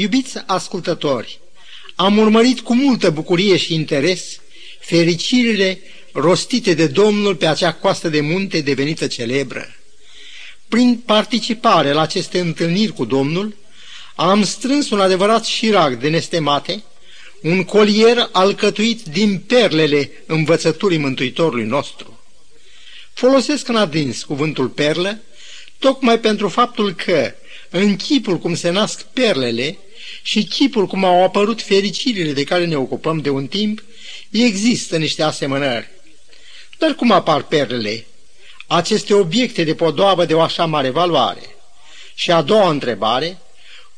Iubiți ascultători, am urmărit cu multă bucurie și interes fericirile rostite de Domnul pe acea coastă de munte devenită celebră. Prin participare la aceste întâlniri cu Domnul, am strâns un adevărat șirac de nestemate, un colier alcătuit din perlele învățăturii Mântuitorului nostru. Folosesc în adins cuvântul perlă, tocmai pentru faptul că, în chipul cum se nasc perlele și chipul cum au apărut fericirile de care ne ocupăm de un timp, există niște asemănări. Dar cum apar perlele? Aceste obiecte de podoabă de o așa mare valoare. Și a doua întrebare,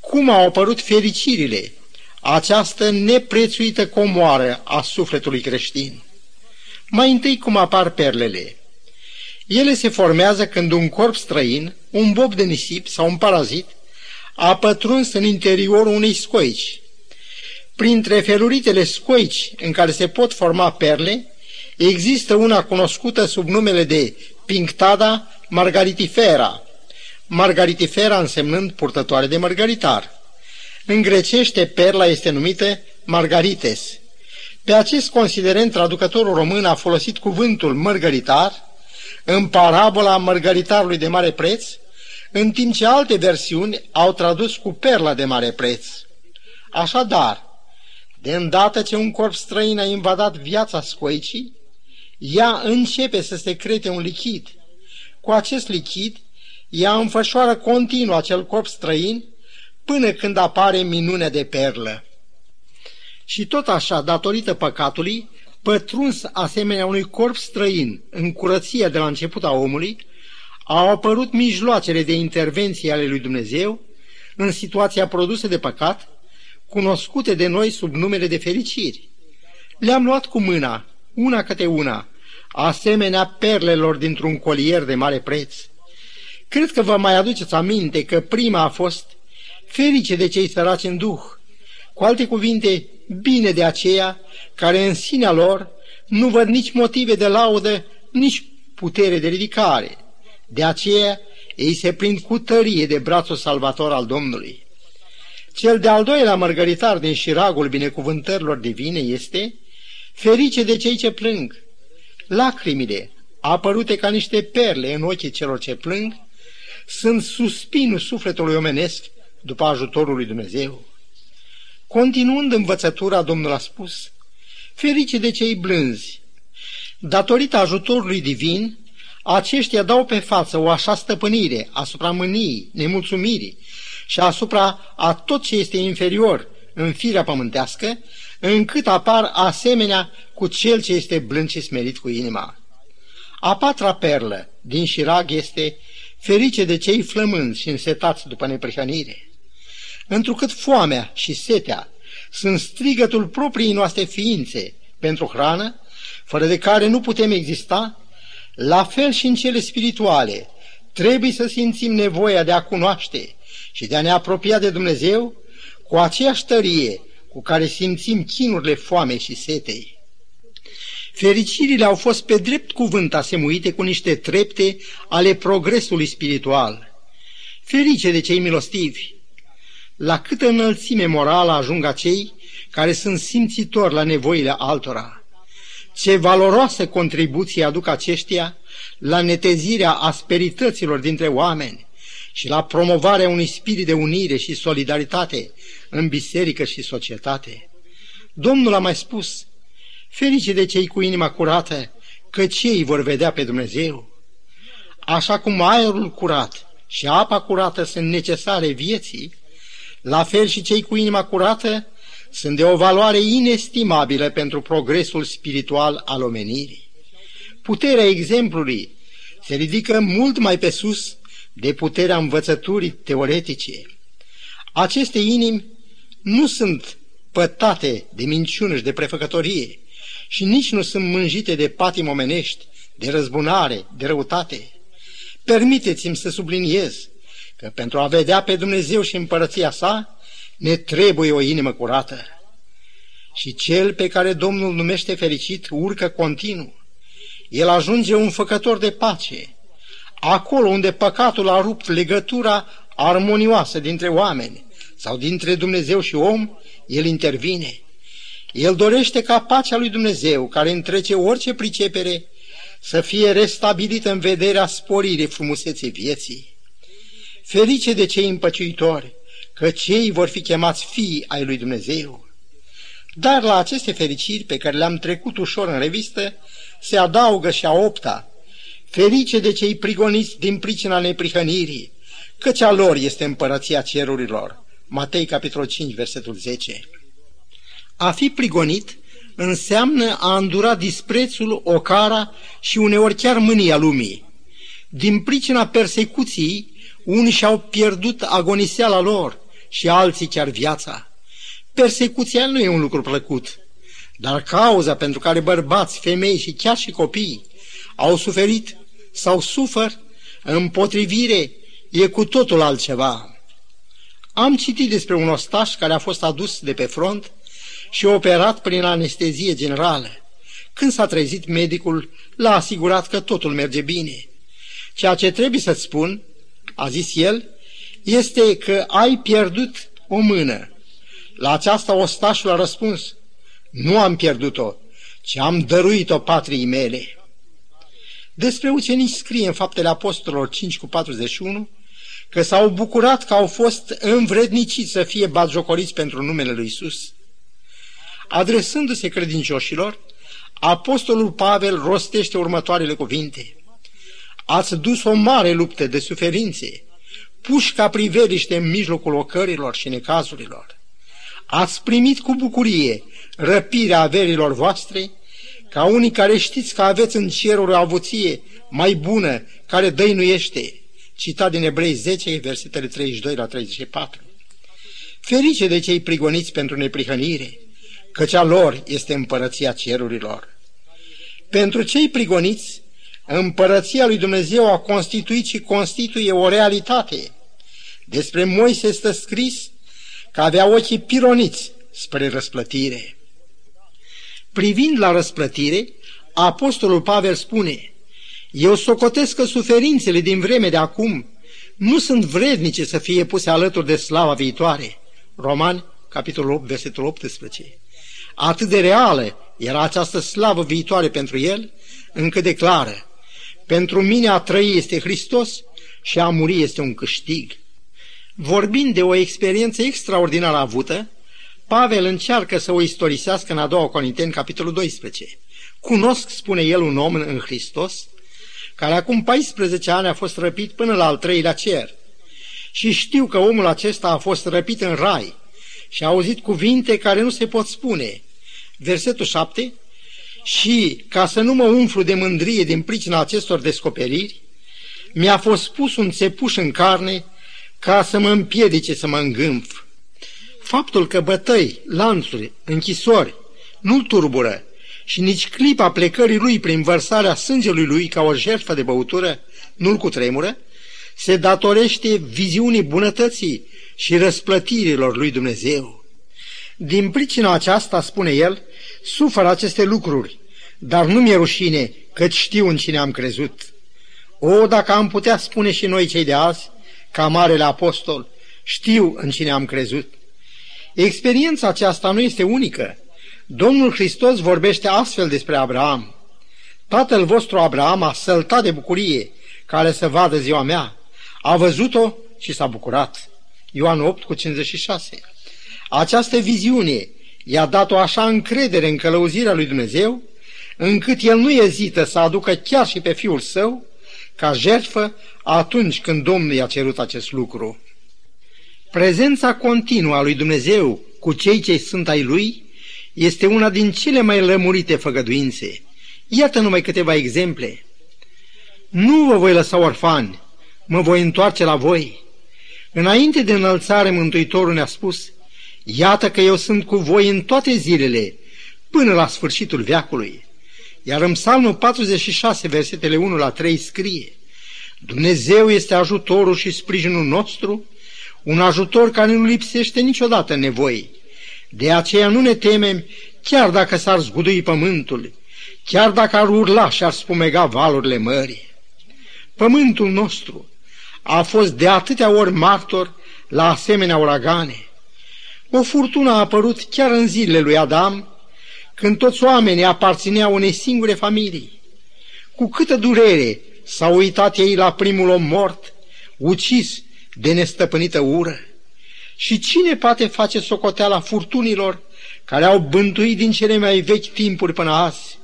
cum au apărut fericirile, această neprețuită comoară a sufletului creștin? Mai întâi cum apar perlele. Ele se formează când un corp străin, un bob de nisip sau un parazit, a pătruns în interiorul unei scoici. Printre feluritele scoici în care se pot forma perle, există una cunoscută sub numele de Pinctada margaritifera, margaritifera însemnând purtătoare de margaritar. În grecește, perla este numită margarites. Pe acest considerent, traducătorul român a folosit cuvântul mărgăritar în parabola mărgăritarului de mare preț, în timp ce alte versiuni au tradus cu perla de mare preț. Așadar, de îndată ce un corp străin a invadat viața scoicii, ea începe să secrete un lichid. Cu acest lichid, ea înfășoară continuu acel corp străin până când apare minunea de perlă. Și tot așa, datorită păcatului, pătruns asemenea unui corp străin în curăția de la început a omului, au apărut mijloacele de intervenție ale lui Dumnezeu în situația produsă de păcat, cunoscute de noi sub numele de fericiri. Le-am luat cu mâna, una câte una, asemenea perlelor dintr-un colier de mare preț. Cred că vă mai aduceți aminte că prima a fost ferice de cei săraci în duh, cu alte cuvinte, bine de aceea care în sinea lor nu văd nici motive de laudă, nici putere de ridicare. De aceea ei se prind cu tărie de brațul salvator al Domnului. Cel de-al doilea mărgăritar din șiragul binecuvântărilor divine este ferice de cei ce plâng. Lacrimile, apărute ca niște perle în ochii celor ce plâng, sunt suspinul sufletului omenesc după ajutorul lui Dumnezeu. Continuând învățătura, Domnul a spus, ferice de cei blânzi. Datorită ajutorului divin, aceștia dau pe față o așa stăpânire asupra mâniei, nemulțumirii și asupra a tot ce este inferior în firea pământească, încât apar asemenea cu cel ce este blând și smerit cu inima. A patra perlă din șirag este ferice de cei flămânzi și însetați după neprihănire. Întrucât foamea și setea sunt strigătul propriei noastre ființe pentru hrană, fără de care nu putem exista, la fel și în cele spirituale, trebuie să simțim nevoia de a cunoaște și de a ne apropia de Dumnezeu cu aceeași tărie cu care simțim chinurile foamei și setei. Fericirile au fost pe drept cuvânt asemuite cu niște trepte ale progresului spiritual. Ferice de cei milostivi! La câtă înălțime morală ajung acei care sunt simțitori la nevoile altora. Ce valoroasă contribuție aduc aceștia la netezirea asperităților dintre oameni și la promovarea unui spirit de unire și solidaritate în biserică și societate. Domnul a mai spus, ferice de cei cu inima curată, că cei vor vedea pe Dumnezeu. Așa cum aerul curat și apa curată sunt necesare vieții, la fel și cei cu inima curată sunt de o valoare inestimabilă pentru progresul spiritual al omenirii. Puterea exemplului se ridică mult mai pe sus de puterea învățăturii teoretice. Aceste inimi nu sunt pătate de minciună și de prefăcătorie și nici nu sunt mânjite de patim omenești, de răzbunare, de răutate. Permiteți-mi să subliniez că pentru a vedea pe Dumnezeu și împărăția sa, ne trebuie o inimă curată. Și cel pe care Domnul numește fericit urcă continuu. El ajunge un făcător de pace. Acolo unde păcatul a rupt legătura armonioasă dintre oameni, sau dintre Dumnezeu și om, el intervine. El dorește ca pacea lui Dumnezeu, care întrece orice pricepere, să fie restabilită în vederea sporirii frumuseței vieții. Ferice de cei împăciuitori, că cei vor fi chemați fii ai lui Dumnezeu. Dar la aceste fericiri pe care le-am trecut ușor în revistă, se adaugă și a opta, ferice de cei prigoniți din pricina neprihănirii, căci a lor este împărăția cerurilor. Matei, capitolul 5, versetul 10. A fi prigonit înseamnă a îndura disprețul, ocara și uneori chiar mânia lumii. Din pricina persecuției, unii și-au pierdut agoniseala lor și alții chiar viața. Persecuția nu e un lucru plăcut, dar cauza pentru care bărbați, femei și chiar și copii au suferit sau sufăr împotrivire e cu totul altceva. Am citit despre un ostaș care a fost adus de pe front și operat prin anestezie generală. Când s-a trezit, medicul l-a asigurat că totul merge bine. Ceea ce trebuie să-ți spun, a zis el, este că ai pierdut o mână. La aceasta ostașul a răspuns, nu am pierdut-o, ci am dăruit-o patriei mele. Despre ucenici scrie în Faptele Apostolilor 5 cu 41 că s-au bucurat că au fost învredniciți să fie batjocoriți pentru numele lui Isus. Adresându-se credincioșilor, Apostolul Pavel rostește următoarele cuvinte. Ați dus o mare luptă de suferințe, puși ca priveliște în mijlocul ocărilor și necazurilor. Ați primit cu bucurie răpirea averilor voastre, ca unii care știți că aveți în ceruri o avuție mai bună, care dăinuiește. Citat din Ebrei 10, versetele 32 la 34. Ferice de cei prigoniți pentru neprihănire, căci a lor este împărăția cerurilor. Pentru cei prigoniți, împărăția lui Dumnezeu a constituit și constituie o realitate. Despre Moise stă scris că avea ochii pironiți spre răsplătire. Privind la răsplătire, Apostolul Pavel spune, Eu socotesc că suferințele din vreme de acum nu sunt vrednice să fie puse alături de slava viitoare. Romani, capitolul 8, versetul 18. Atât de reală era această slavă viitoare pentru el, încă declară, Pentru mine a trăi este Hristos și a muri este un câștig. Vorbind de o experiență extraordinară avută, Pavel încearcă să o istorisească în a doua Corinteni, capitolul 12. Cunosc, spune el, un om în Hristos, care acum 14 ani a fost răpit până la al treilea cer. Și știu că omul acesta a fost răpit în rai și a auzit cuvinte care nu se pot spune. Versetul 7. Și, ca să nu mă umflu de mândrie din pricina acestor descoperiri, mi-a fost pus un țepuș în carne ca să mă împiedice să mă îngâmf. Faptul că bătăi, lanțuri, închisori nu-l turbură și nici clipa plecării lui prin vărsarea sângelui lui ca o jertfă de băutură nu-l cutremură, se datorește viziunii bunătății și răsplătirilor lui Dumnezeu. Din pricina aceasta, spune el, sufăr aceste lucruri, dar nu mi-e rușine, căci știu în cine am crezut. O, dacă am putea spune și noi cei de azi, ca Marele Apostol, știu în cine am crezut. Experiența aceasta nu este unică. Domnul Hristos vorbește astfel despre Abraham. Tatăl vostru Abraham a săltat de bucurie care să vadă ziua mea. A văzut-o și s-a bucurat. Ioan 8 cu 56. Această viziune i-a dat o așa încredere în călăuzirea lui Dumnezeu, încât el nu ezită să aducă chiar și pe fiul său ca jertfă atunci când Domnul i-a cerut acest lucru. Prezența continuă a lui Dumnezeu cu cei ce sunt ai lui este una din cele mai lămurite făgăduințe. Iată numai câteva exemple. Nu vă voi lăsa orfani, mă voi întoarce la voi. Înainte de înălțare, Mântuitorul ne-a spus, Iată că eu sunt cu voi în toate zilele, până la sfârșitul veacului. Iar în Psalmul 46, versetele 1 la 3 scrie, Dumnezeu este ajutorul și sprijinul nostru, un ajutor care nu lipsește niciodată nevoi. De aceea nu ne temem, chiar dacă s-ar zgudui pământul, chiar dacă ar urla și ar spumega valurile mării. Pământul nostru a fost de atâtea ori martor la asemenea uragane. O furtună a apărut chiar în zilele lui Adam, când toți oamenii aparțineau unei singure familii. Cu câtă durere s-au uitat ei la primul om mort, ucis de nestăpânită ură. Și cine poate face socoteala furtunilor care au bântuit din cele mai vechi timpuri până azi?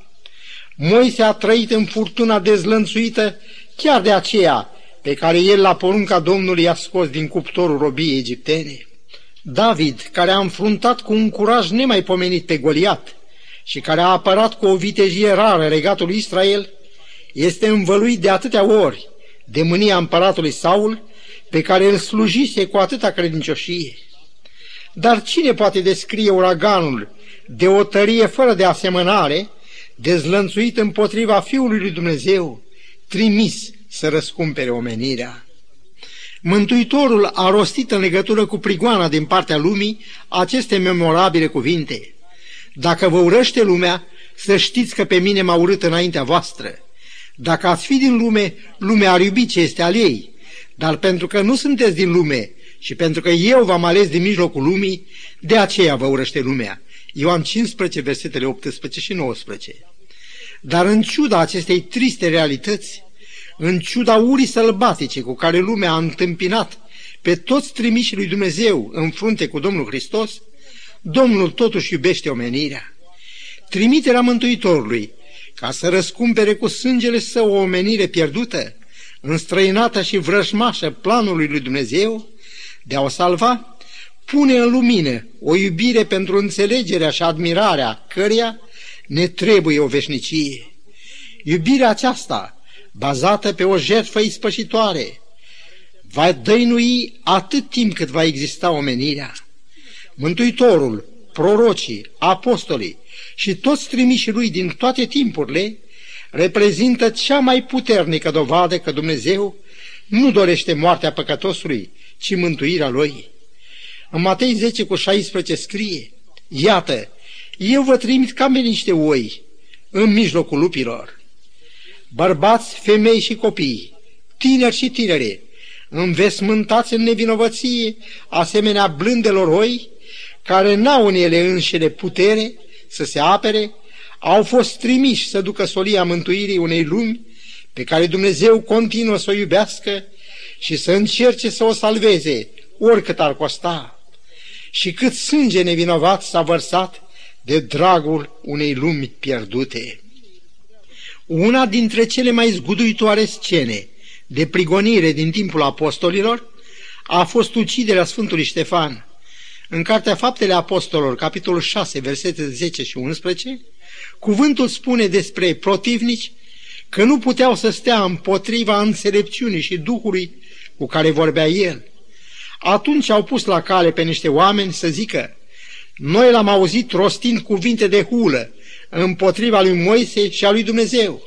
Moise a trăit în furtuna dezlănțuită chiar de aceea pe care el la porunca Domnului i-a scos din cuptorul robiei egiptene. David, care a înfruntat cu un curaj nemaipomenit pe Goliat și care a apărat cu o vitejie rară regatul Israel, este învăluit de atâtea ori de mânia împăratului Saul, pe care îl slujise cu atâta credincioșie. Dar cine poate descrie uraganul de o tărie fără de asemănare, dezlănțuit împotriva Fiului lui Dumnezeu, trimis să răscumpere omenirea? Mântuitorul a rostit în legătură cu prigoana din partea lumii aceste memorabile cuvinte. Dacă vă urăște lumea, să știți că pe mine m-a urât înaintea voastră. Dacă ați fi din lume, lumea ar iubi ce este al ei. Dar pentru că nu sunteți din lume și pentru că eu v-am ales din mijlocul lumii, de aceea vă urăște lumea. Ioan 15, versetele 18 și 19. Dar în ciuda acestei triste realități, în ciuda urii sălbatice cu care lumea a întâmpinat pe toți trimișii lui Dumnezeu în frunte cu Domnul Hristos, Domnul totuși iubește omenirea. Trimiterea Mântuitorului ca să răscumpere cu sângele său o omenire pierdută, înstrăinată și vrăjmașă planului lui Dumnezeu de a o salva, pune în lumină o iubire pentru înțelegerea și admirarea căreia ne trebuie o veșnicie. Iubirea aceasta, bazată pe o jertfă ispășitoare, va dăinui atât timp cât va exista omenirea. Mântuitorul, prorocii, apostolii și toți trimișii lui din toate timpurile reprezintă cea mai puternică dovadă că Dumnezeu nu dorește moartea păcătosului, ci mântuirea lui. În Matei 10 cu 16 scrie, Iată, eu vă trimit ca pe niște oi în mijlocul lupilor. Bărbați, femei și copii, tineri și tinere, învesmântați în nevinovăție, asemenea blândelor oi, care n-au în ele înșele putere să se apere, au fost trimiși să ducă solia mântuirii unei lumi pe care Dumnezeu continuă să o iubească și să încerce să o salveze, oricât ar costa. Și cât sânge nevinovat s-a vărsat de dragul unei lumi pierdute. Una dintre cele mai zguduitoare scene de prigonire din timpul apostolilor a fost uciderea Sfântului Ștefan. În Cartea Faptele Apostolilor, capitolul 6, versete 10 și 11, cuvântul spune despre protivnici că nu puteau să stea împotriva înțelepciunii și Duhului cu care vorbea el. Atunci au pus la cale pe niște oameni să zică, noi l-am auzit rostind cuvinte de hulă împotriva lui Moise și a lui Dumnezeu.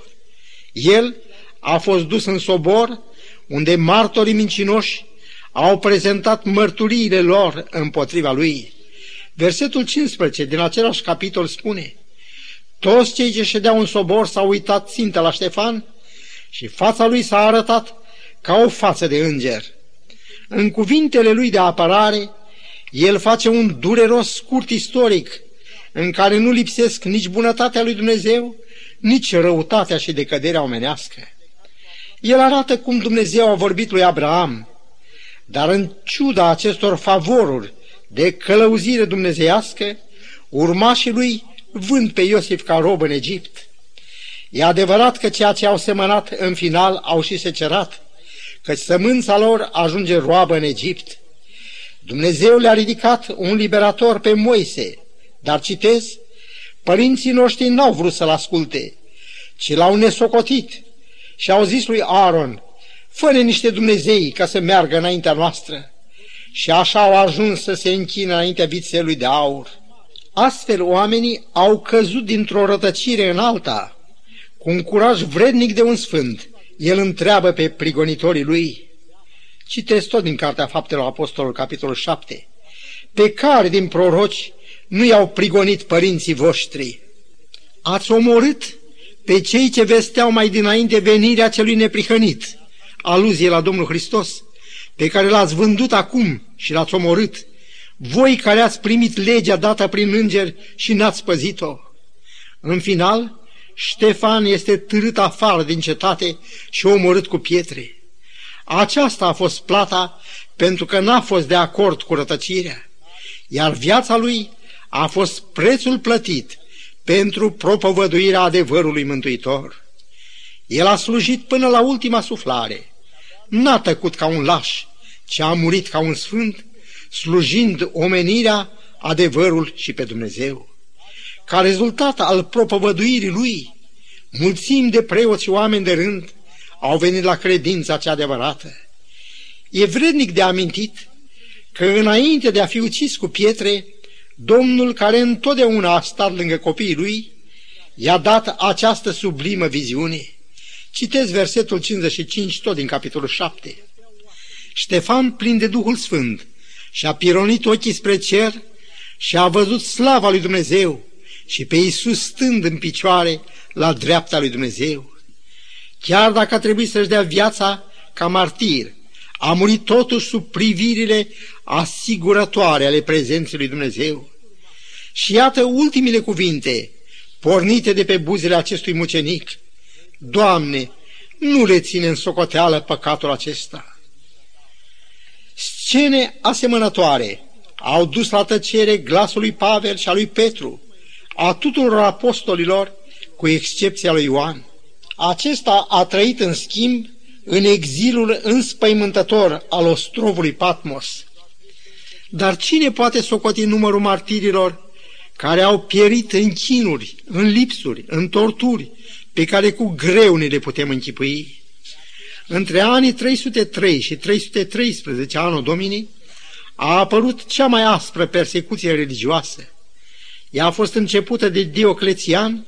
El a fost dus în sobor, unde martorii mincinoși au prezentat mărturiile lor împotriva lui. Versetul 15 din același capitol spune, Toți cei ce ședeau în sobor s-au uitat țintă la Ștefan și fața lui s-a arătat ca o față de înger. În cuvintele lui de apărare, el face un dureros scurt istoric în care nu lipsesc nici bunătatea lui Dumnezeu, nici răutatea și decăderea omenească. El arată cum Dumnezeu a vorbit lui Abraham, dar în ciuda acestor favoruri de călăuzire dumnezeiască, urmașii lui vând pe Iosif ca rob în Egipt. E adevărat că ceea ce au semănat în final au și secerat, căci sămânța lor ajunge roabă în Egipt. Dumnezeu le-a ridicat un liberator pe Moise, dar citez, părinții noștri n-au vrut să-l asculte, ci l-au nesocotit și au zis lui Aaron, fă niște Dumnezei ca să meargă înaintea noastră. Și așa au ajuns să se închină înaintea vițelului de aur. Astfel oamenii au căzut dintr-o rătăcire în alta, cu un curaj vrednic de un sfânt. El întreabă pe prigonitorii lui. Citesc tot din Cartea Faptelor Apostolului, capitolul 7. Pe care din proroci nu i-au prigonit părinții voștri? Ați omorât pe cei ce vesteau mai dinainte venirea celui neprihănit aluzie la Domnul Hristos, pe care l-ați vândut acum și l-ați omorât, voi care ați primit legea dată prin îngeri și n-ați păzit-o. În final, Ștefan este târât afară din cetate și omorât cu pietre. Aceasta a fost plata pentru că n-a fost de acord cu rătăcirea, iar viața lui a fost prețul plătit pentru propovăduirea adevărului mântuitor. El a slujit până la ultima suflare. N-a tăcut ca un laș, ci a murit ca un sfânt, slujind omenirea, adevărul și pe Dumnezeu. Ca rezultat al propovăduirii lui, mulțimi de preoți și oameni de rând au venit la credința cea adevărată. E vrednic de amintit că înainte de a fi ucis cu pietre, Domnul care întotdeauna a stat lângă copiii lui, i-a dat această sublimă viziune. Citez versetul 55 tot din capitolul 7. Ștefan, plin de Duhul Sfânt, și-a pironit ochii spre cer și a văzut slava lui Dumnezeu și pe Iisus stând în picioare la dreapta lui Dumnezeu. Chiar dacă a trebuit să-și dea viața ca martir, a murit totuși sub privirile asigurătoare ale prezenței lui Dumnezeu. Și iată ultimile cuvinte, pornite de pe buzele acestui mucenic. Doamne, nu le ține în socoteală păcatul acesta. Scene asemănătoare au dus la tăcere glasul lui Pavel și a lui Petru, a tuturor apostolilor, cu excepția lui Ioan. Acesta a trăit în schimb în exilul înspăimântător al ostrovului Patmos. Dar cine poate socoti numărul martirilor care au pierit în chinuri, în lipsuri, în torturi, pe care cu greu ne le putem închipui? Între anii 303 și 313 anul Dominii a apărut cea mai aspră persecuție religioasă. Ea a fost începută de Dioclețian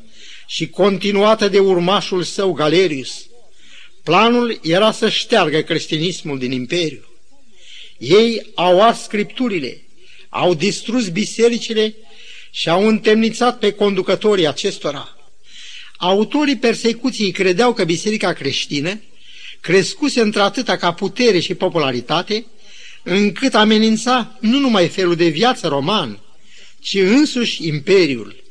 și continuată de urmașul său Galerius. Planul era să șteargă creștinismul din imperiu. Ei au ars scripturile, au distrus bisericile și au întemnițat pe conducătorii acestora. Autorii persecuției credeau că biserica creștină crescuse într-atâta ca putere și popularitate, încât amenința nu numai felul de viață roman, ci însuși imperiul.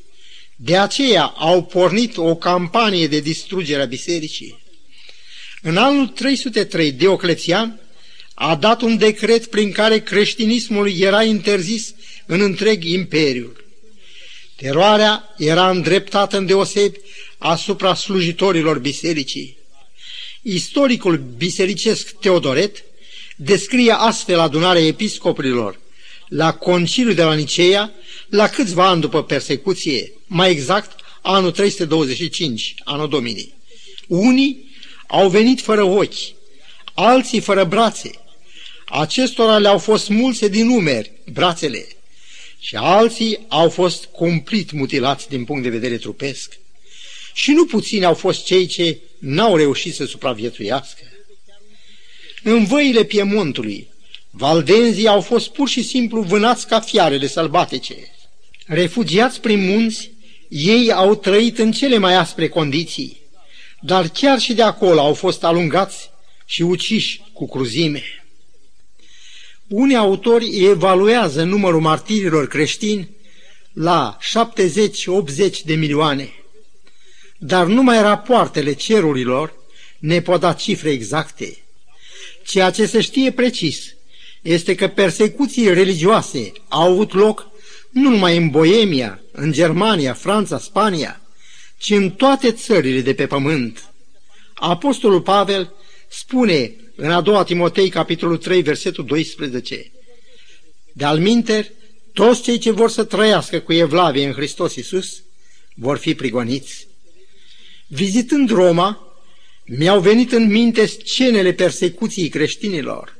De aceea au pornit o campanie de distrugere a bisericii. În anul 303, Dioclețian a dat un decret prin care creștinismul era interzis în întreg imperiul. Teroarea era îndreptată în deosebi asupra slujitorilor bisericii. Istoricul bisericesc Teodoret descrie astfel adunarea episcopilor la conciliul de la Niceea la câțiva ani după persecuție, mai exact anul 325, anul Dominii. Unii au venit fără ochi, alții fără brațe. Acestora le-au fost mulse din numeri, brațele, și alții au fost cumplit mutilați din punct de vedere trupesc. Și nu puțini au fost cei ce n-au reușit să supraviețuiască. În văile Piemontului, valdenzii au fost pur și simplu vânați ca fiarele sălbatice. Refugiați prin munți, ei au trăit în cele mai aspre condiții, dar chiar și de acolo au fost alungați și uciși cu cruzime. Unii autori evaluează numărul martirilor creștini la 70-80 de milioane, dar numai rapoartele cerurilor ne pot da cifre exacte. Ceea ce se știe precis este că persecuții religioase au avut loc nu numai în Boemia, în Germania, Franța, Spania, ci în toate țările de pe pământ. Apostolul Pavel spune în a doua Timotei, capitolul 3, versetul 12, de alminter, toți cei ce vor să trăiască cu evlavie în Hristos Iisus vor fi prigoniți. Vizitând Roma, mi-au venit în minte scenele persecuției creștinilor.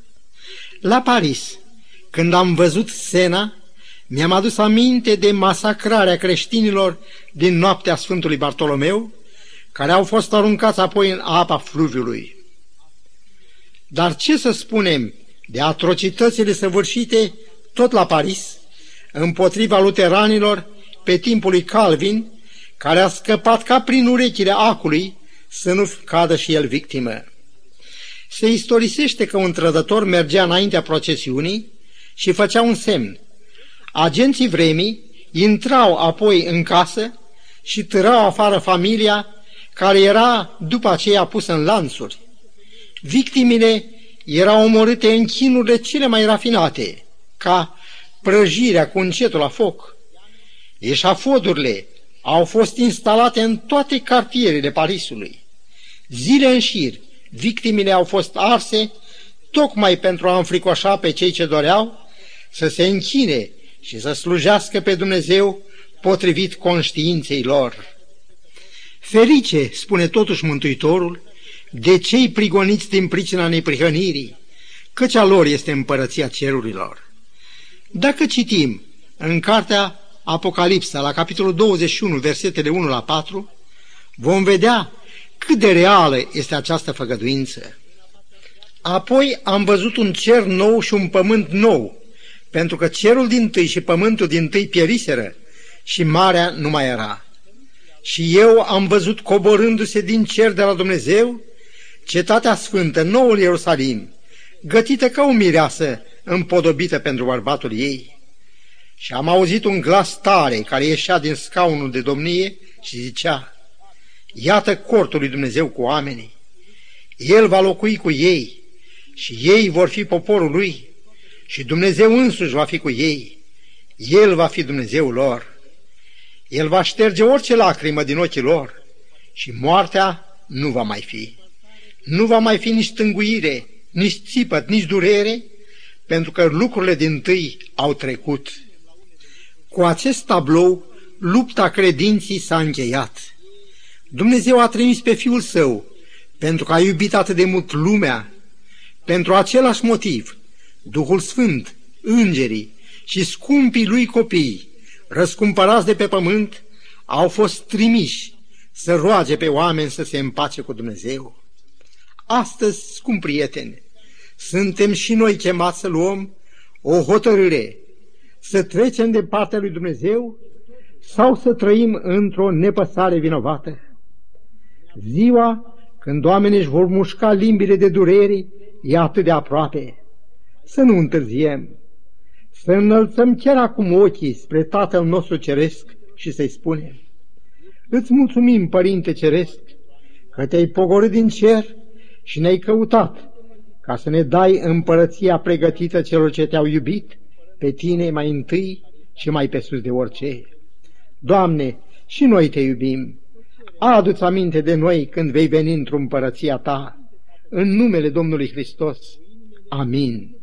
La Paris, când am văzut scena, mi-am adus aminte de masacrarea creștinilor din noaptea Sfântului Bartolomeu, care au fost aruncați apoi în apa fluviului. Dar ce să spunem de atrocitățile săvârșite tot la Paris, împotriva luteranilor pe timpul lui Calvin, care a scăpat ca prin urechile acului să nu cadă și el victimă. Se istorisește că un trădător mergea înaintea procesiunii și făcea un semn, Agenții vremii intrau apoi în casă și târau afară familia care era după aceea pusă în lanțuri. Victimile erau omorâte în chinurile cele mai rafinate, ca prăjirea cu încetul la foc. Eșafodurile au fost instalate în toate cartierele Parisului. Zile în șir, victimele au fost arse tocmai pentru a înfricoșa pe cei ce doreau să se închine și să slujească pe Dumnezeu potrivit conștiinței lor. Ferice, spune totuși Mântuitorul, de cei prigoniți din pricina neprihănirii, căci a lor este împărăția cerurilor. Dacă citim în cartea Apocalipsa, la capitolul 21, versetele 1 la 4, vom vedea cât de reală este această făgăduință. Apoi am văzut un cer nou și un pământ nou, pentru că cerul din tâi și pământul din tâi pieriseră și marea nu mai era. Și eu am văzut coborându-se din cer de la Dumnezeu cetatea sfântă, noul Ierusalim, gătită ca o mireasă împodobită pentru bărbatul ei. Și am auzit un glas tare care ieșea din scaunul de domnie și zicea, Iată cortul lui Dumnezeu cu oamenii. El va locui cu ei și ei vor fi poporul lui și Dumnezeu însuși va fi cu ei. El va fi Dumnezeul lor. El va șterge orice lacrimă din ochii lor și moartea nu va mai fi. Nu va mai fi nici tânguire, nici țipăt, nici durere, pentru că lucrurile din tâi au trecut. Cu acest tablou, lupta credinții s-a încheiat. Dumnezeu a trimis pe Fiul Său pentru că a iubit atât de mult lumea, pentru același motiv, Duhul Sfânt, îngerii și scumpii lui copii, răscumpărați de pe pământ, au fost trimiși să roage pe oameni să se împace cu Dumnezeu. Astăzi, scump prieteni, suntem și noi chemați să luăm o hotărâre, să trecem de partea lui Dumnezeu sau să trăim într-o nepăsare vinovată. Ziua când oamenii își vor mușca limbile de durere e atât de aproape. Să nu întârziem, să înălțăm chiar acum ochii spre Tatăl nostru Ceresc și să-i spunem, Îți mulțumim, Părinte Ceresc, că te-ai pogorât din cer și ne-ai căutat, ca să ne dai împărăția pregătită celor ce te-au iubit, pe tine mai întâi și mai pe sus de orice. Doamne, și noi te iubim. Adu-ți aminte de noi când vei veni într-o împărăția ta, în numele Domnului Hristos. Amin.